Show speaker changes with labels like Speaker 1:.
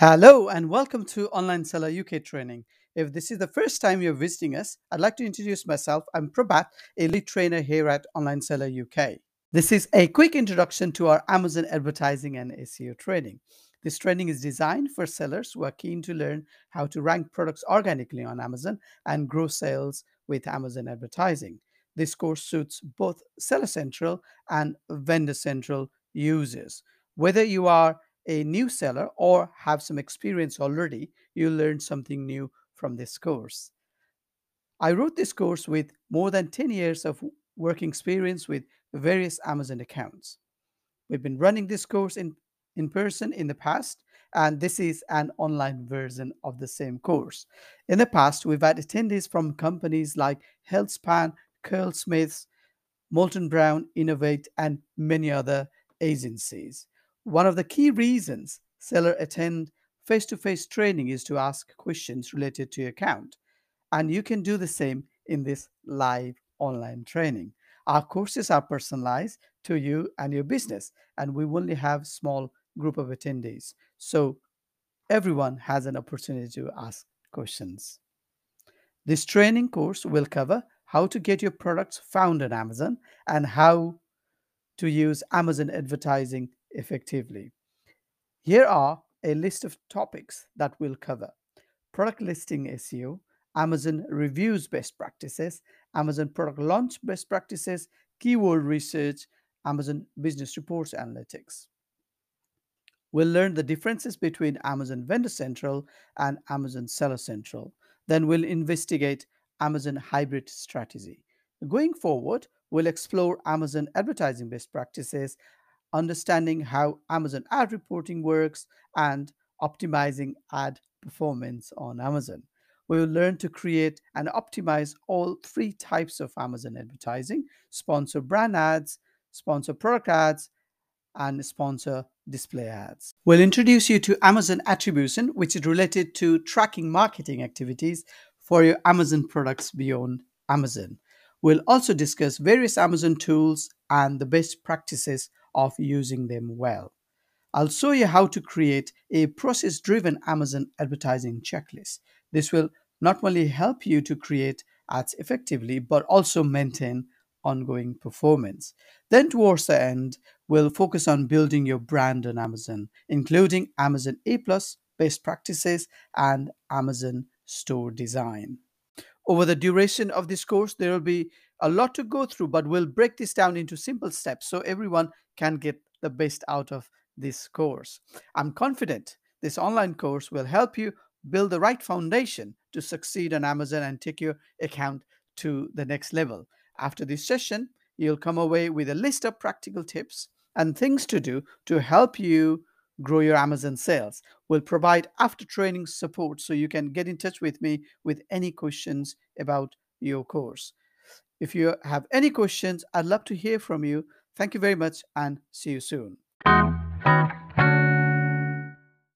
Speaker 1: Hello and welcome to Online Seller UK training. If this is the first time you're visiting us, I'd like to introduce myself. I'm Prabhat, a lead trainer here at Online Seller UK. This is a quick introduction to our Amazon advertising and SEO training. This training is designed for sellers who are keen to learn how to rank products organically on Amazon and grow sales with Amazon advertising. This course suits both Seller Central and Vendor Central users. Whether you are a new seller or have some experience already, you'll learn something new from this course. I wrote this course with more than 10 years of working experience with various Amazon accounts. We've been running this course in, in person in the past, and this is an online version of the same course. In the past, we've had attendees from companies like HealthSpan, Curl Smiths, Molton Brown, Innovate, and many other agencies. One of the key reasons seller attend face-to-face training is to ask questions related to your account. And you can do the same in this live online training. Our courses are personalized to you and your business, and we only have small group of attendees. So everyone has an opportunity to ask questions. This training course will cover how to get your products found on Amazon and how to use Amazon advertising effectively. Here are a list of topics that we'll cover product listing SEO, Amazon reviews best practices, Amazon product launch best practices, keyword research, Amazon business reports analytics. We'll learn the differences between Amazon Vendor Central and Amazon Seller Central. Then we'll investigate Amazon hybrid strategy. Going forward, we'll explore Amazon advertising best practices, understanding how Amazon ad reporting works, and optimizing ad performance on Amazon. We will learn to create and optimize all three types of Amazon advertising sponsor brand ads, sponsor product ads, and sponsor display ads. We'll introduce you to Amazon Attribution, which is related to tracking marketing activities for your Amazon products beyond Amazon. We'll also discuss various Amazon tools and the best practices of using them well. I'll show you how to create a process driven Amazon advertising checklist. This will not only help you to create ads effectively, but also maintain ongoing performance. Then, towards the end, we'll focus on building your brand on Amazon, including Amazon A, best practices, and Amazon store design. Over the duration of this course, there will be a lot to go through, but we'll break this down into simple steps so everyone can get the best out of this course. I'm confident this online course will help you build the right foundation to succeed on Amazon and take your account to the next level. After this session, you'll come away with a list of practical tips and things to do to help you grow your Amazon sales. We'll provide after training support so you can get in touch with me with any questions about your course. If you have any questions, I'd love to hear from you. Thank you very much and see you soon.